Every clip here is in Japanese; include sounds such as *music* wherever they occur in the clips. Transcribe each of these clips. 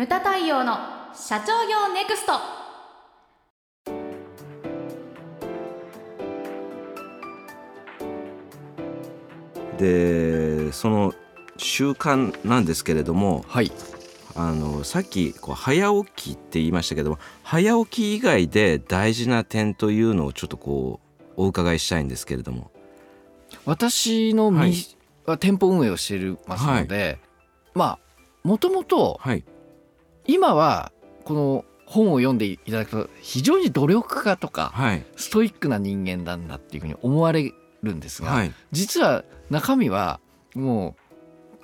ムタ太陽の社長業ネクスト。でその習慣なんですけれどもはい。あのさっきこう早起きって言いましたけども早起き以外で大事な点というのをちょっとこうお伺いしたいんですけれども。私のみ、はい。は店舗運営をしていますので、まあもともとはい今はこの本を読んでいただくと非常に努力家とかはい。ストイックな人間なんだっていうふうに思われるんですが、はい。実は中身はも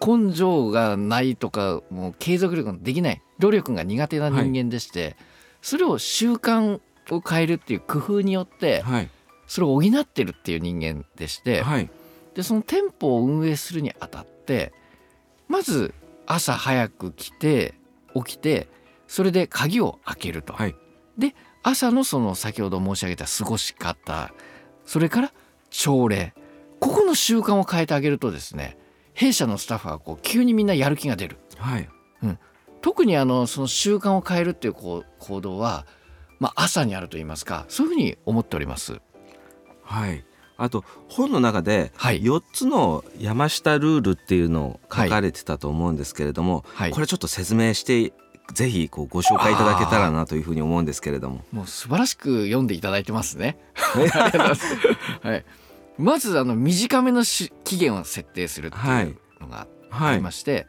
う根性がないとかもう継続力ができない努力が苦手な人間でして、それを習慣を変えるっていう工夫によってはい。それを補ってるっていう人間でして、はい。でその店舗を運営するにあたってまず朝早く来て起きてそれで鍵を開けると。はい。で朝のその先ほど申し上げた過ごし方それから朝礼。ここの習慣を変えてあげるとですね弊社のスタッフはこう急にみんなやる気が出る。はい。特にあのその習慣を変えるっていうこう行動は、まあ、朝にあると言いますかそういうふうに思っております。はいあと本の中ではい。4つの山下ルールっていうのを書かれてたと思うんですけれども、はい。これちょっと説明してぜひこうご紹介いただけたらなというふうに思うんですけれども。もう素晴らしく読んでいただいてますね。*laughs* *laughs* はい、まずあの短めのし期限を設定するってはいいうのがあはい。りまして、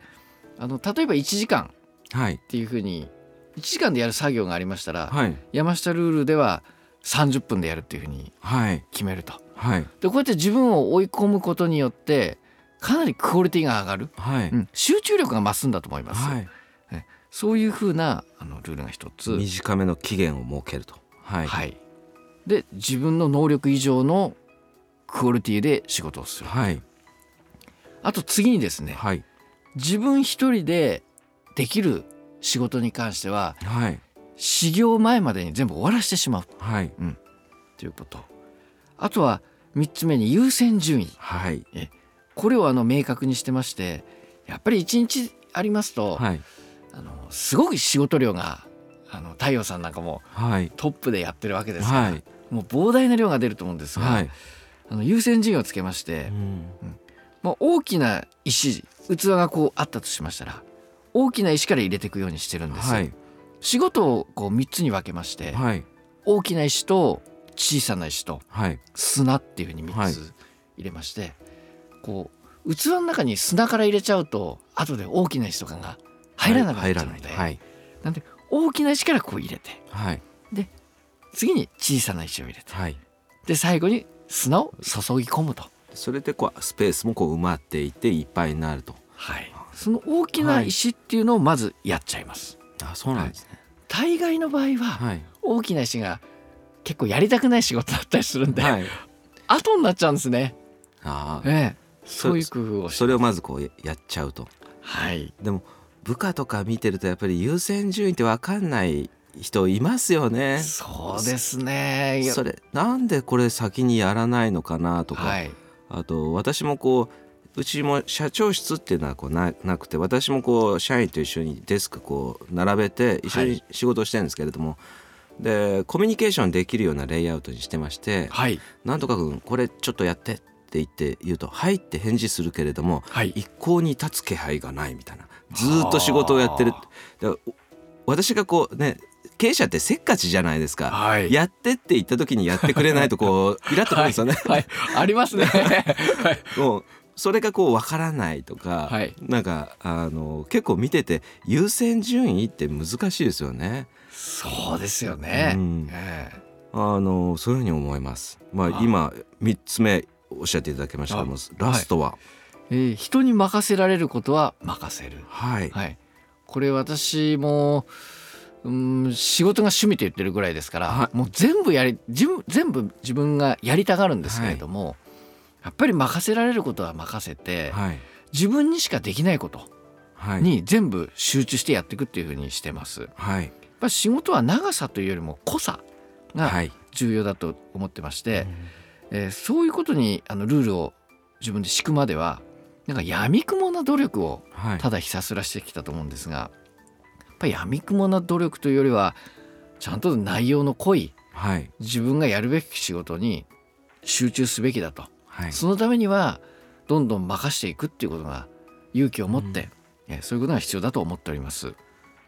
あの例えば1時間はい。っていうふうに1時間でやる作業がありましたら、はい。山下ルールでは30分でやるっていうふうにはい。決めると。はい。でこうやって自分を追い込むことによってかなりクオリティが上がる、はい。うん、集中力が増すんだと思います。はい。そういうふうなあのルールが一つ。短めの期限を設けると。はい。はい、で自分の能力以上のクオリティで仕事をする。はい。あと次にですねはい。自分一人でできる仕事に関してははい始業前までに全部終わらせてしまう。はい。ということ。あとは3つ目に優先順位。はい。これをあの明確にしてましてやっぱり1日ありますと、はい。あのすごく仕事量があの太陽さんなんかもはい。トップでやってるわけですから、はい。もう膨大な量が出ると思うんですが、はい。あの優先順位をつけまして、うん。まあ、大きな石器がこうあったとしましたら大きな石から入れていくようにしてるんです、はい仕事をこう3つに分けまして、はい。大きな石と小さな石とはい。砂っていうふうにはい。3つ入れまして、こう器の中に砂から入れちゃうと後で大きな石とかが入らなくなっちゃうので、はいなんで大きな石からこう入れてはい。次に小さな石を入れてはい。で最後に砂を注ぎ込むと。それでこうスペースもこう埋まっていっていっぱいになると。はい、その大きな石っていうのをまずやっちゃいます。あそうなんですね。大概の場合ははい。大きな石が結構やりたくない仕事だったりするんで、はい。後になっちゃうんですね。ああええ、そういう工夫をそれをまずこうやっちゃうと。はい。でも部下とか見てるとやっぱり優先順位って分かんない人いますよね。そうですね。それなんでこれ先にやらないのかなとか、はい。あと私もこううちも社長室っていうのはこうななくて私もこう社員と一緒にデスクこう並べて一緒に仕事をしてるんですけれども、でコミュニケーションできるようなレイアウトにしてましてはい「なんとか君これちょっとやって」って言って言うと「はい」って返事するけれどもはい。一向に立つ気配がないみたいな。ずーっと仕事をやってる。私がこうね経営者ってせっかちじゃないですか、はい。やってって言った時にやってくれないとこう *laughs* イラッとくるんですよね、はい。ありますね。は *laughs* いもうそれがこう分からないとか、はいなんかあの結構見てて優先順位って難しいですよね。そうですよね。うんええあのそういうふうに思います。まああ今三つ目おっしゃっていただきましたけどもラストはえー人に任せられることは任せる。はいはい。これ私もうん仕事が趣味と言ってるぐらいですから、はもう全部やり全部自分がやりたがるんですけれども、やっぱり任せられることは任せて、はい。自分にしかできないことはい。に全部集中してやっていくっていうふうにしてます。やっはいぱり仕事は長さというよりも濃さがはい。重要だと思ってまして、えーそういうことにあのルールを自分で敷くまではなんか闇雲な努力をはい。ただひたすらしてきたと思うんですがぱり闇雲な努力というよりはちゃんと内容の濃いはい。自分がやるべき仕事に集中すべきだと、はいそのためにはどんどん任していくっていうことが勇気を持って、えそういうことが必要だと思っております。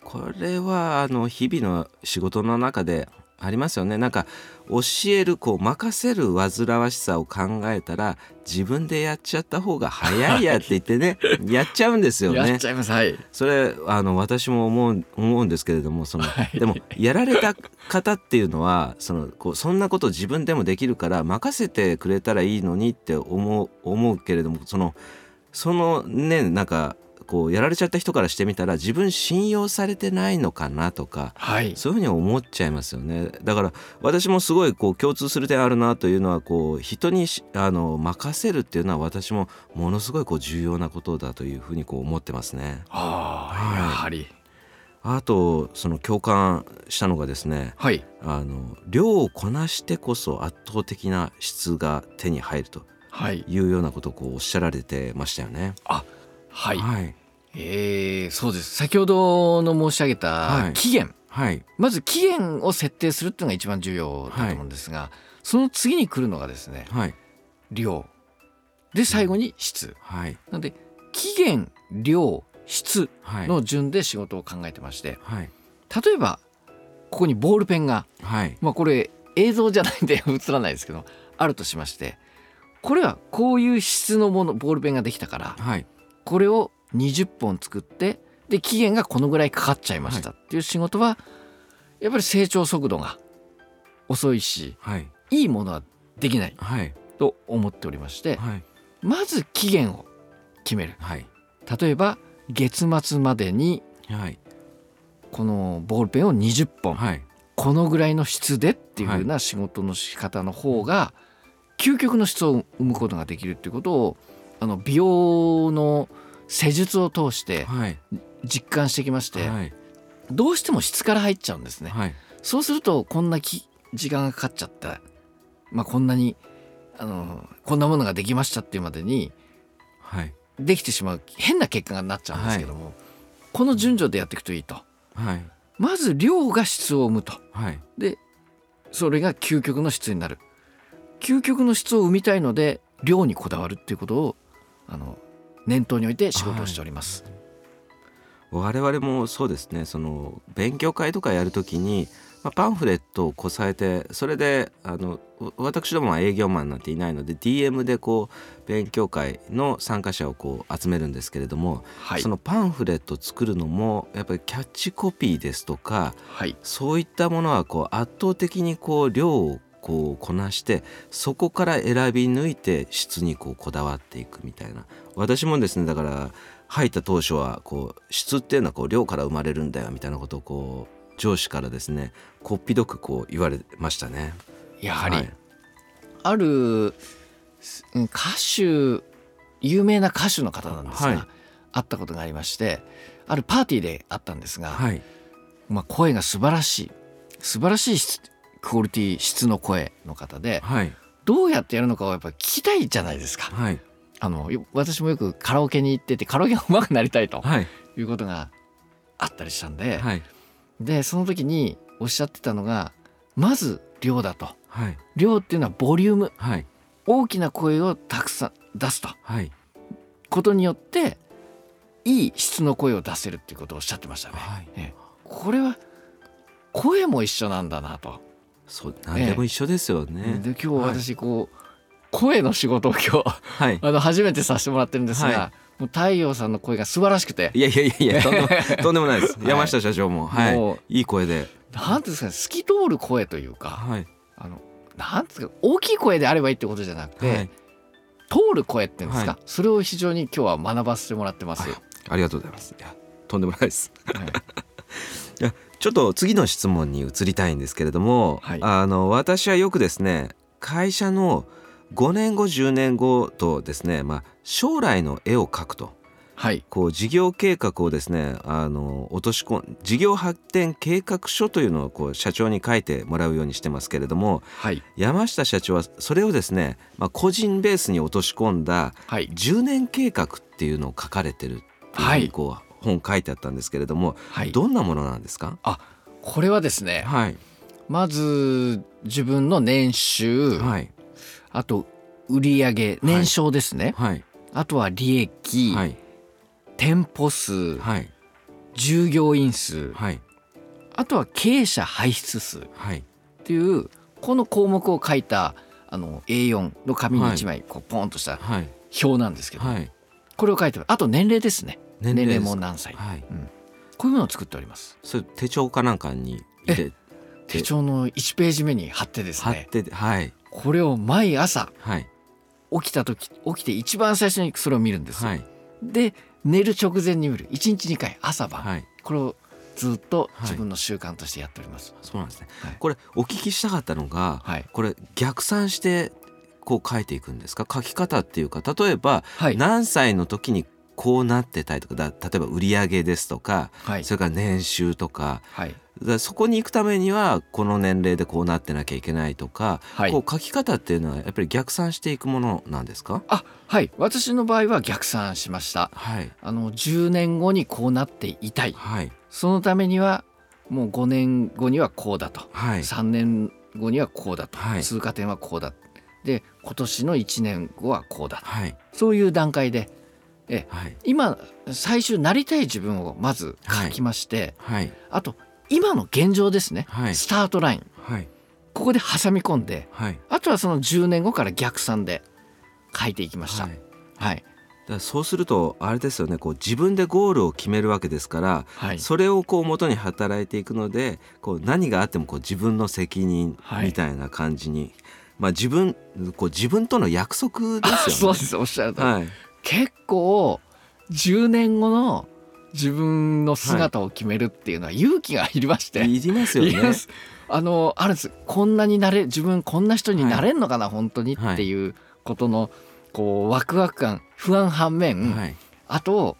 これはあの日々の仕事の中でありますよね。なんか教えるこう任せる煩わしさを考えたら自分でやっちゃった方が早いやって言ってねやっちゃうんですよね。やっち。ゃいます。はい。それあの私も思う思うんですけれどもその、はい。でもやられた方っていうのはそのこうそんなこと自分でもできるから任せてくれたらいいのにって思う思うけれどもそのそのねなんかこうやられちゃった人からしてみたら自分信用されてないのかなとかはい。そういうふうに思っちゃいますよね。だから私もすごいこう共通する点あるなというのはこう人にしあの任せるっていうのは私もものすごいこう重要なことだというふうにこう思ってますね。ああ、はい。やはり。あとその共感したのがですねはい。あの量をこなしてこそ圧倒的な質が手に入るとはい。いうようなことをこうおっしゃられてましたよね。はい、はい、えーそうです。先ほどの申し上げはい。た期限、はい、まず期限を設定するっていうのが一番重要だと思うんですが、その次に来るのがですねはい、量。で最後に質、はい、なので期限量質はい、の順で仕事を考えてましてはい、例えばここにボールペンがはい、まあこれ映像じゃないんで *laughs* 映らないですけどあるとしましてこれはこういう質のものボールペンができたからはい、これを20本作ってで期限がこのぐらいかかっちゃいました。っていう仕事はやっぱり成長速度が遅いしはい、いいものはできないはい、と思っておりましてはい、まず期限を決める。はい、例えば月末までにはい、このボールペンを20本はい、このぐらいの質でっていう風な仕事の仕方の方が究極の質を生むことができるっていうことをあの美容の施術を通してはい、実感してきましてはい、どうしても質から入っちゃうんですね。はい、そうするとこんなき時間がかかっちゃった、まあ、こんなにあのこんなものができましたっていうまでにはい、できてしまう変な結果になっちゃうんですけども、この順序でやっていくといいと。はい、まず量が質を生むと。はい、でそれが究極の質になる。究極の質を生みたいので量にこだわるっていうことをあの念頭に置いて仕事をしております。我々もそうですね。その勉強会とかやるときに、まあ、パンフレットをこさえてそれであのわ私どもは営業マンなんていないので DM でこう勉強会の参加者をこう集めるんですけれども、はい。そのパンフレットを作るのもやっぱりキャッチコピーですとかはい。そういったものはこう圧倒的にこう量をこうこなしてそこから選び抜いて質にこうこだわっていくみたいな。私もですねだから入った当初はこう質っていうのはこう量から生まれるんだよみたいなことをこう上司からですねこっぴどくこう言われましたね。やはり、はいあるす歌手有名な歌手の方なんですが、はい。会ったことがありましてあるパーティーで会ったんですが、はい。まあ、声が素晴らしい素晴らしい質クオリティ質の声の方ではい。どうやってやるのかをやっぱり聞きたいじゃないですか。はい。あのよ私もよくカラオケに行っててカラオケが上手くなりたいとはいいうことがあったりしたんで、はい。でその時におっしゃってたのがまず量だと。はい。量っていうのはボリューム。はい。大きな声をたくさん出すと。はい。ことによっていい質の声を出せるっていうことをおっしゃってましたね。はい。ええ。これは声も一緒なんだなと。そう何でも一緒ですよね。で今日私こう、声の仕事を今日はい。*laughs* あの初めてさせてもらってるんですが、はもう太陽さんの声が素晴らしくて。いやいやいやいや *laughs* とんでもないです、はい。山下社長も。はい。もういい声で。なんていうんですかね透き通る声というかはい。あのなんですか大きい声であればいいってことじゃなくて、はい。通る声っていうんですか、はそれを非常に今日は学ばせてもらってます。はいありがとうございます。いやとんでもないです。はい *laughs* ちょっと次の質問に移りたいんですけれども、はい。あの私はよくですね会社の5年後10年後とですね、まあ、将来の絵を描くと。はい。こう事業計画をですねあの落とし込ん事業発展計画書というのをこう社長に書いてもらうようにしてますけれどもはい。山下社長はそれをですね、まあ、個人ベースに落とし込んだはい。10年計画っていうのを書かれてるっていうふうはい。にこう本書いてあったんですけれども、はい、どんなものなんですか？これはですねはい。まず自分の年収、はい。あと売上年商ですね、はい。あとは利益、はい。店舗数はい。従業員数はい。あとは経営者排出数っはい。ていうこの項目を書いたあの A4 の紙に1枚こうポンとしたはい。表なんですけど、はい。これを書いてあと年齢ですね年齢も何歳、はい。こういうものを作っております。それ手帳かなんかに *laughs* 手帳の1ページ目に貼ってです貼っねてはい。これを毎朝はい。起きた時起きて一番最初にそれを見るんですよ、はい。で寝る直前に見る。1日2回朝晩、はい。これをずっとはい。自分の習慣としてやっております、そうなんですね。はい。これお聞きしたかったのがはい。これ逆算してこう書いていくんですか？書き方っていうか例えばはい。何歳の時にこうなってたりとかだ例えば売上ですとかはい。それから年収とか。はい。だそこに行くためにはこの年齢でこうなってなきゃいけないとか、はい。こう書き方っていうのはやっぱり逆算していくものなんですか？あはい。私の場合は逆算しました。はい。あの10年後にこうなっていたい。はい。そのためにはもう5年後にはこうだと、はい。3年後にはこうだと、はい。通過点はこうだ。で今年の1年後はこうだはい。そういう段階ではい。今最終なりたい自分をまず書きまして、はい。あと今の現状ですね、はい。スタートライン。はい。ここで挟み込んではい。あとはその10年後から逆算で書いていきました。ははい。そうするとあれですよね。こう自分でゴールを決めるわけですから、はい。それをこう元に働いていくのでこう何があってもこう自分の責任はい。みたいな感じに、まあ自分こう自分との約束であすよね。*laughs* そうです。おっしゃるとり、はい結構10年後の自分の姿を決めるっていうのは勇気がいりまして、いりますよね。あのあるんです。こんなになれ自分こんな人になれんのかな、本当にはい。っていうことのこうワクワク感不安反面、はい。あと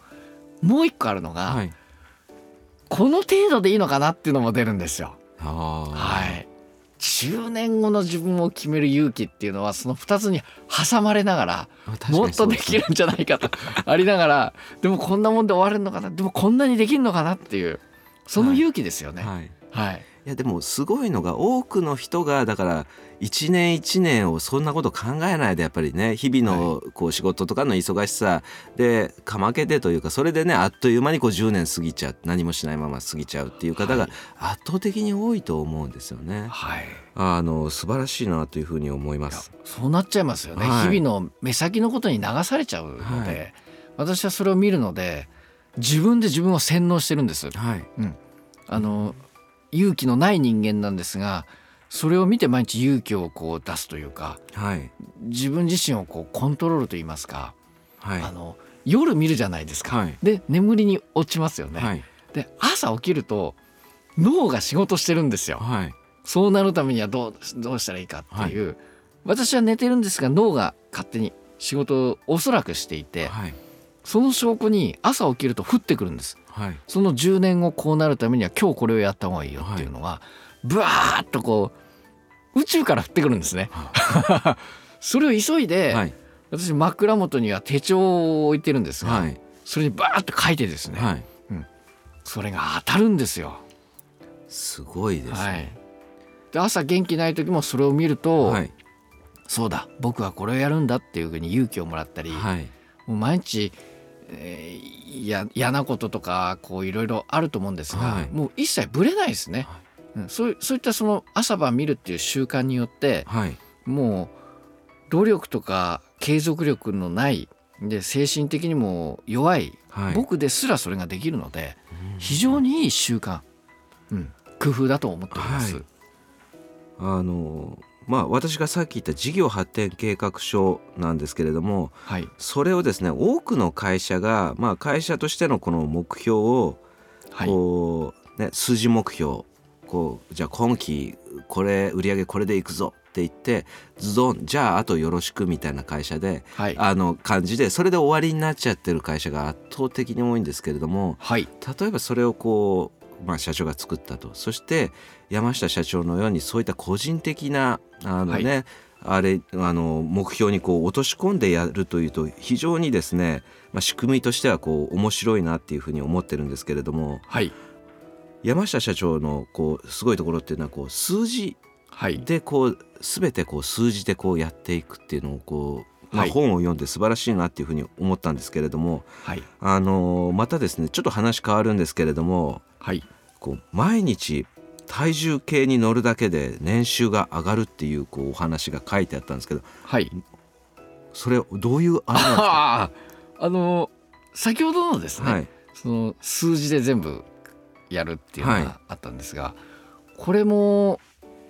もう一個あるのが、はい。この程度でいいのかなっていうのも出るんですよ。はい10年後の自分を決める勇気っていうのはその2つに挟まれながらもっとできるんじゃないかと *laughs* ありながらでもこんなもんで終わるのかなでもこんなにできるのかなっていうその勇気ですよね。はい。はい、いやでもすごいのが多くの人がだから一年一年をそんなこと考えないでやっぱりね日々のこう仕事とかの忙しさでかまけてというかそれでねあっという間にこう10年過ぎちゃう何もしないまま過ぎちゃうっていう方がはい。圧倒的に多いと思うんですよね。はい、あの素晴らしいなというふうに思います。そうなっちゃいますよね、はい。日々の目先のことに流されちゃうので、はい。私はそれを見るので自分で自分を洗脳してるんです。はい。あの勇気のない人間なんですがそれを見て毎日勇気をこう出すというかはい。自分自身をこうコントロールといいますか、はい。あの夜見るじゃないですか、はい。で眠りに落ちますよね、はい。で朝起きると脳が仕事してるんですよ。はい。そうなるためにはどうどうしたらいいかっていう、私は寝てるんですが脳が勝手に仕事をおそらくしていて、はいその証拠に朝起きると降ってくるんです。はい。その10年後こうなるためには今日これをやった方がいいよっていうのが、ブワーッとこう宇宙から降ってくるんですね。*laughs* それを急いで、はい。私枕元には手帳を置いてるんですが、はい。それにバーッと書いてですね、はい。それが当たるんですよ。すごいですはい。ね。、で朝元気ない時もそれを見ると、はい。そうだ僕はこれをやるんだっていうふうに勇気をもらったり、はい。もう毎日、えーや嫌なこととかこういろいろあると思うんですが、はい。もう一切ぶれないですね、はうん、そういそういったその朝晩見るっていう習慣によってはい。もう努力とか継続力のないで精神的にも弱い、はい。僕ですらそれができるのでうん。非常にいい習慣、うん、工夫だと思っております。はい。あのまあ私がさっき言った事業発展計画書なんですけれどもはい。それをですね多くの会社が、まあ、会社としてのこの目標をはい。こう、ね、数字目標こうじゃあ今期これ売上これでいくぞって言ってズドンじゃああとよろしくみたいな会社ではい。あの感じでそれで終わりになっちゃってる会社が圧倒的に多いんですけれどもはい。例えばそれをこう、まあ、社長が作ったと。そして山下社長のようにそういった個人的なあの、ねあれあの目標にこう落とし込んでやるというと非常にですね、まあ、仕組みとしてはこう面白いなっていうふうに思ってるんですけれどもはい。山下社長のこうすごいところっていうのはこう数字はい。でこう全てこう数字でこうやっていくっていうのをこう、まあ、はい本を読んで素晴らしいなっていうふうに思ったんですけれども、はい。あのまたですねちょっと話変わるんですけれどもはい。こう毎日体重計に乗るだけで年収が上がるっていうこうお話が書いてあったんですけどはい。それどういうあれなんですか？*laughs* あの先ほどのですね、はい。その数字で全部やるっていうのはい。があったんですが、これも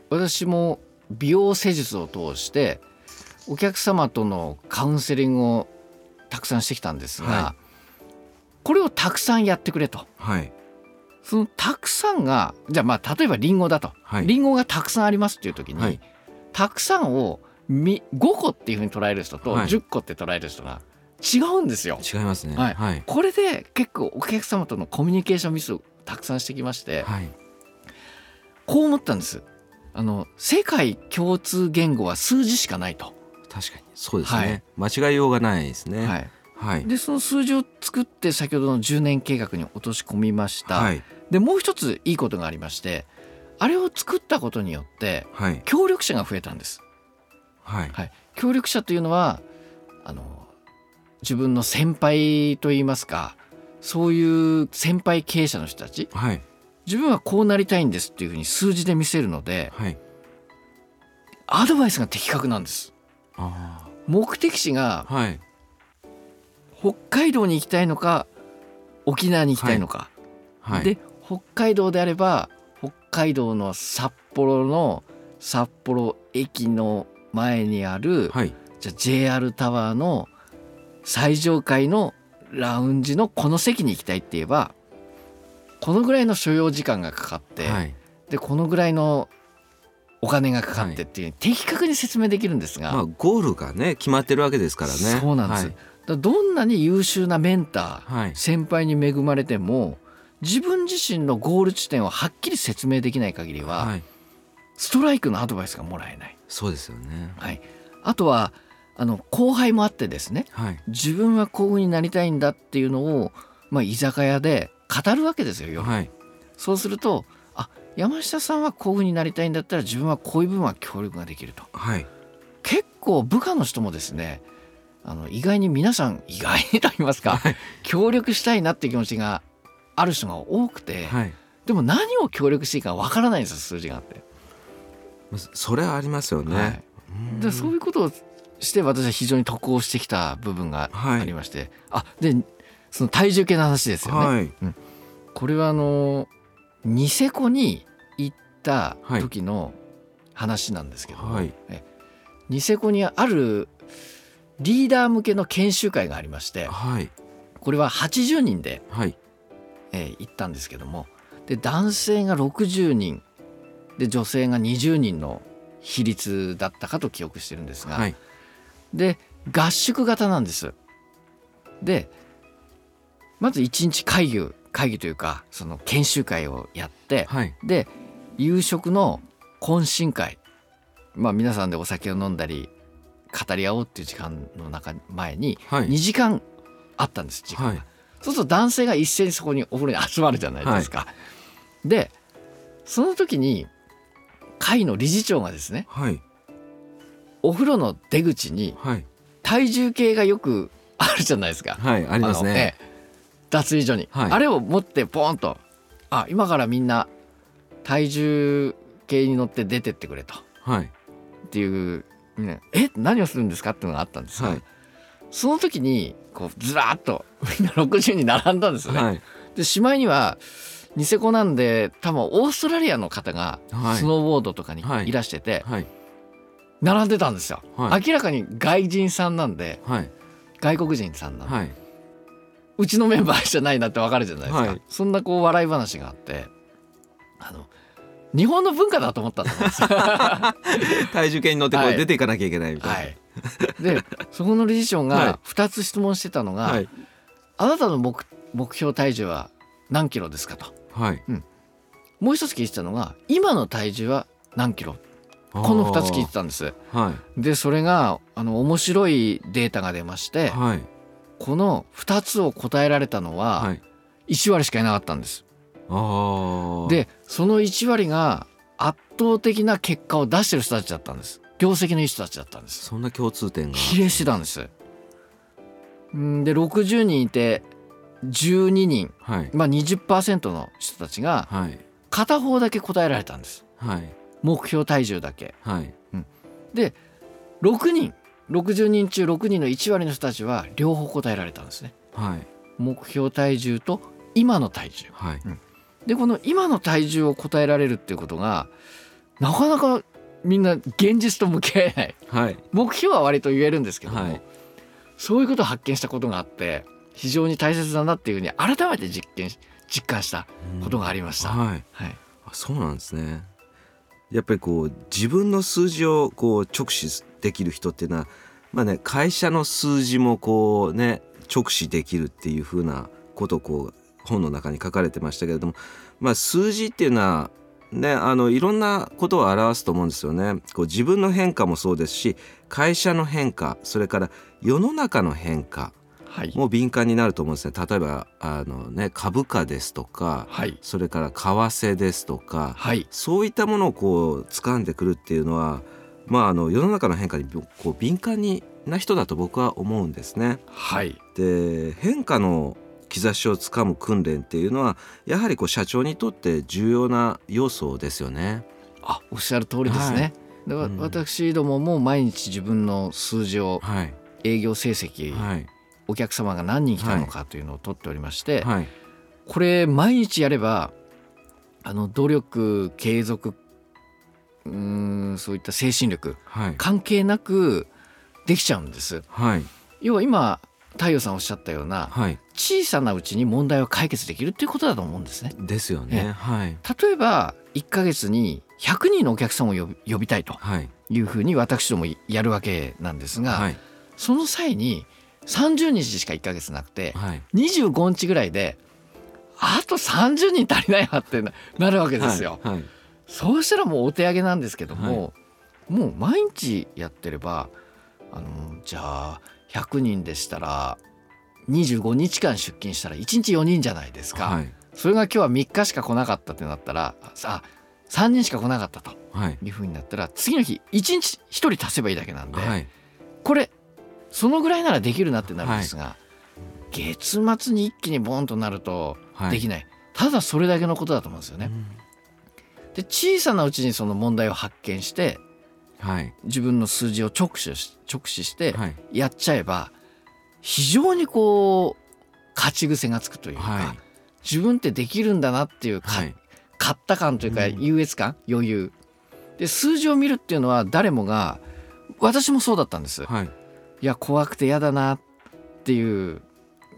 私も美容施術を通してお客様とのカウンセリングをたくさんしてきたんですが、はこれをたくさんやってくれと。はいそのたくさんがじゃあまあ例えばリンゴだと、はい。リンゴがたくさんありますっていう時に、はい。たくさんをみ5個っていうふうに捉える人とはい。10個って捉える人が違うんですよ。違いますね。はい。はい。これで結構お客様とのコミュニケーションミスをたくさんしてきまして、はい。こう思ったんです。あの世界共通言語は数字しかないと、確かに。そうですね、間違いようがないですね。はい、はい。でその数字を作って先ほどの10年計画に落とし込みました、はい。でもう一ついいことがありましてあれを作ったことによってはい。協力者が増えたんです、はい。はい、協力者というのはあの自分の先輩といいますかそういう先輩経営者の人たち。はい。自分はこうなりたいんですっていうふうに数字で見せるのではい。アドバイスが的確なんです。あ目的地があはい北海道に行きたいのか沖縄に行きたいのか、はい。で北海道であれば北海道の札幌の札幌駅の前にある、はい。じゃあ JR タワーの最上階のラウンジのこの席に行きたいって言えばこのぐらいの所要時間がかかって、はい。でこのぐらいのお金がかかってっていう、的確に説明できるんですが、まあゴールがね決まってるわけですからね。そうなんです、だからどんなに優秀なメンター、はい、はい先輩に恵まれても自分自身のゴール地点をはっきり説明できない限りは、はい、ストライクのアドバイスがもらえない、そうですよね。はい、あとはあの後輩もあってですねはい。自分はこういうふうになりたいんだっていうのを、まあ、居酒屋で語るわけですよ夜、はい。そうするとあ山下さんはこういうふうになりたいんだったら自分はこういう部分は協力ができると。はい。結構部下の人もですねあの意外に皆さん意外にと言いますか、はい。協力したいなっていう気持ちがある人が多くて、はい。でも何を協力していいかわからないんですよ数字があって。まあそれはありますよね、はい。うん。でそういうことをして私は非常に得をしてきた部分がはい。ありまして、あでその体重計の話ですよね。はい。これはあのニセコに行った時の話なんですけどニセコにあるリーダー向けの研修会がありましてはい。これは80人で、はい。えー行ったんですけどもで男性が60人で女性が20人の比率だったかと記憶してるんですが、はい。で合宿型なんです。でまず一日会議会議というかその研修会をやってはい。で夕食の懇親会。まあ皆さんでお酒を飲んだり語り合おうっていう時間の中前にはい。2時間あったんです時間が、はい。そうすると男性が一斉にそこにお風呂に集まるじゃないですか。でその時に会の理事長がですねはい。お風呂の出口にはい。体重計がよくあるじゃないですか。はいありますのねええ。脱衣所に、はい。あれを持ってポーンとあ今からみんな体重計に乗って出てってくれと。はい。っていう、ね、え何をするんですかっていうのがあったんですが、はい。その時にこうずらーっとみんな60人並んだんですよね。はい。でしまいにはニセコなんで多分オーストラリアの方がはい。スノーボードとかにはい。いらしててはい。並んでたんですよ。はい。明らかに外人さんなんではい。外国人さんなんで、はい。うちのメンバーじゃないなってわかるじゃないですか、はい。そんなこう笑い話があってあの日本の文化だと思ったんです。体重計に乗ってこはい。う出ていかなきゃいけないみたいい、でそこの理事長はい。が2つ質問してたのが、なはい。あなたの目目標体重は何キロですかと。はい。もう一つ聞いてたのが今の体重は何キロ。この2つ聞いてたんです。はい。でそれがあの面白いデータが出ましてはい。この2つを答えられたのははい。1割しかいなかったんです。でその1割が圧倒的な結果を出してる人たちだったんです。業績のいい人たちだったんです。そんな共通点が。比例してたんです。んで60人いて12人。はい。まあ20%の人たちがはい。片方だけ答えられたんです。はい。目標体重だけ。はい。で6人。60人中6人の1割の人たちは両方答えられたんですね。はい。目標体重と今の体重。はいでこの今の体重を答えられるっていうことがなかなかみんな現実と向き合えない。はい。目標は割と言えるんですけども、はい。そういうことを発見したことがあって非常に大切だなっていうふうに改めて実験し実感したことがありました。はい。はい、あそうなんですね。やっぱりこう自分の数字をこう直視できる人っていうのはまあね会社の数字もこうね直視できるっていうふうなことをこう本の中に書かれてましたけれどもまあ数字っていうのはねあのいろんなことを表すと思うんですよね。こう自分の変化もそうですし会社の変化それから世の中の変化はいも敏感になると思うんですね。例えばあの、ね、株価ですとかはいそれから為替ですとかはいそういったものをこう掴んでくるっていうのは、まあ、あの世の中の変化にこう敏感にな人だと僕は思うんですね。はいで変化の兆しをつかむ訓練っていうのはやはりこう社長にとって重要な要素ですよね。あおっしゃる通りですね。でわうん。私どもも毎日自分の数字をはい、営業成績、はい、お客様が何人来たのかというのを取っておりまして、はい、これ毎日やればあの努力継続うーんそういった精神力はい、関係なくできちゃうんです。はい、要は今太陽さんおっしゃったようなはい、小さなうちに問題を解決できるっていうことだと思うんですね。ですよね。ねはい、例えば1ヶ月に100人のお客さんを呼びたいとはい、いうふうに私どもやるわけなんですが、はい、その際に30日しか1ヶ月なくてはい、25日ぐらいであと30人足りないわってななるわけですよ。はい、そうしたらもうお手上げなんですけども、もう毎日やってればあのじゃあ100人でしたら25日間出勤したら1日4人じゃないですか、はい、それが今日は3日しか来なかったってなったらさ3人しか来なかったと。はい、いうふうになったら次の日1日1人足せばいいだけなんで、はい、これそのぐらいならできるなってなるんですが、月末に一気にボンとなるとはい。できない、ただそれだけのことだと思うんですよね。で小さなうちにその問題を発見してはい、自分の数字を直視し直視してはい、やっちゃえば非常にこう勝ち癖がつくというか、はい。自分ってできるんだなっていうか、はい、勝った感というかうん。優越感、余裕。で数字を見るっていうのは誰もが私もそうだったんです。はい、いや怖くて嫌だなっていう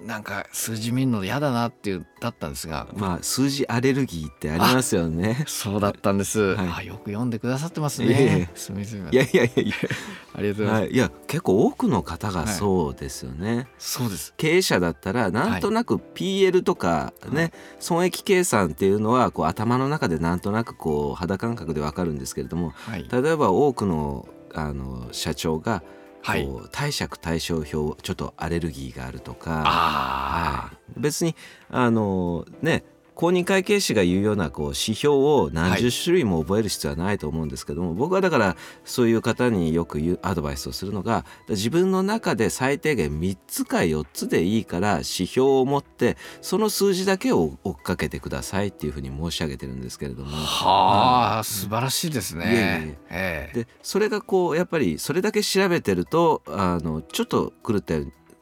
なんか数字見るの嫌だなっていうだったんですが、まあ数字アレルギーってありますよね。*laughs* そうだったんです、はい。あよく読んでくださってますね。すみませんいや。いやいやい *laughs* ありがとうごや、ざいます、はい、いや結構多くの方がそうですよね。そうです。経営者だったらなんとなく PL とかね、はい。損益計算っていうのはこう頭の中でなんとなくこう肌感覚でわかるんですけれどもはい。例えば多くのあの社長がはい。こう貸借対照表ちょっとアレルギーがあるとか、あはい、別にあのね公認会計士が言うようなこう指標を何十種類も覚える必要はないと思うんですけども、僕はだからそういう方によく言うアドバイスをするのが自分の中で最低限3つか4つでいいから指標を持ってその数字だけを追っかけてくださいっていうふうに申し上げてるんですけれども。はあ素晴らしいですね。いえいえ。ええ。でそれがこうやっぱりそれだけ調べてるとあのちょっと狂った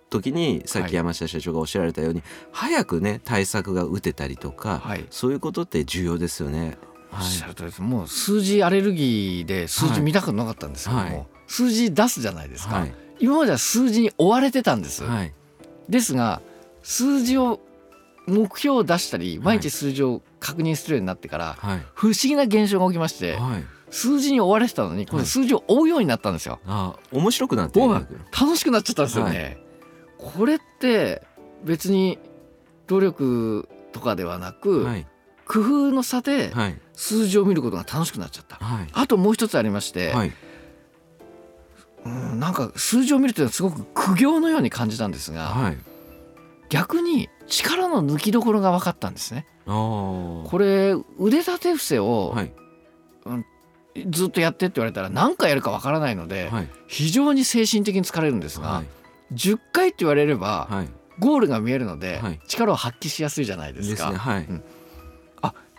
時にさっはい。き山下社長がおっしゃられたように、早くね対策が打てたりとか、はい。そういうことって重要ですよね。おっしゃる通りです。もう数字アレルギーで数字見たくなかったんですけども、はい数字出すじゃないですか、はい。今までは数字に追われてたんです、はい。ですが数字を目標を出したり毎日数字を確認するようになってから、はい。不思議な現象が起きましてはい。数字に追われてたのにこの数字を追うようになったんですよ。あ面白くなって楽しくなっちゃったんですよね。これって別に努力とかではなく、はい。工夫の差ではい。数字を見ることが楽しくなっちゃった。はい。あともう一つありまして、はい。うんなんか数字を見るというのはすごく苦行のように感じたんですが、はい。逆に力の抜きどころが分かったんですね。これ腕立て伏せをはい。ずっとやってって言われたら何回やるか分からないので、はい。非常に精神的に疲れるんですが、はい10回って言われれば、はい。ゴールが見えるので、はい。力を発揮しやすいじゃないですか。ですねはい。うん。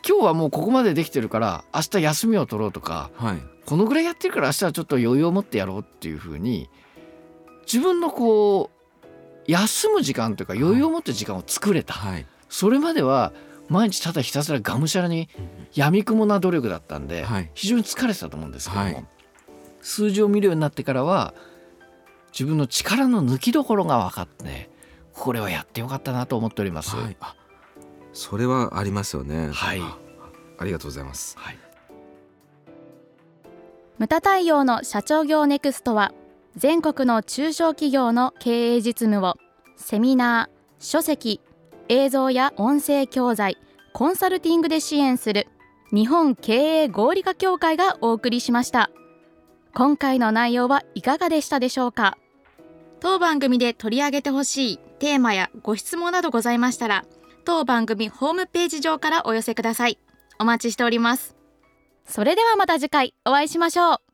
今日はもうここまでできてるから明日休みを取ろうとかはい。このぐらいやってるから明日はちょっと余裕を持ってやろうっていうふうに自分のこう休む時間というか余裕を持って時間を作れた、はい。それまでは毎日ただひたすらがむしゃらにやみくもな努力だったんで、はい。非常に疲れてたと思うんですけども、はい。数字を見るようになってからは自分の力の抜きどころが分かってこれはやってよかったなと思っております。はい。あそれはありますよね。はい。あありがとうございます。はい。ムタ太陽の社長業ネクストは全国の中小企業の経営実務をセミナー、書籍、映像や音声教材、コンサルティングで支援する日本経営合理化協会がお送りしました今回の内容はいかがでしたでしょうか？当番組で取り上げてほしいテーマやご質問などございましたら当番組ホームページ上からお寄せください。お待ちしております。それではまた次回お会いしましょう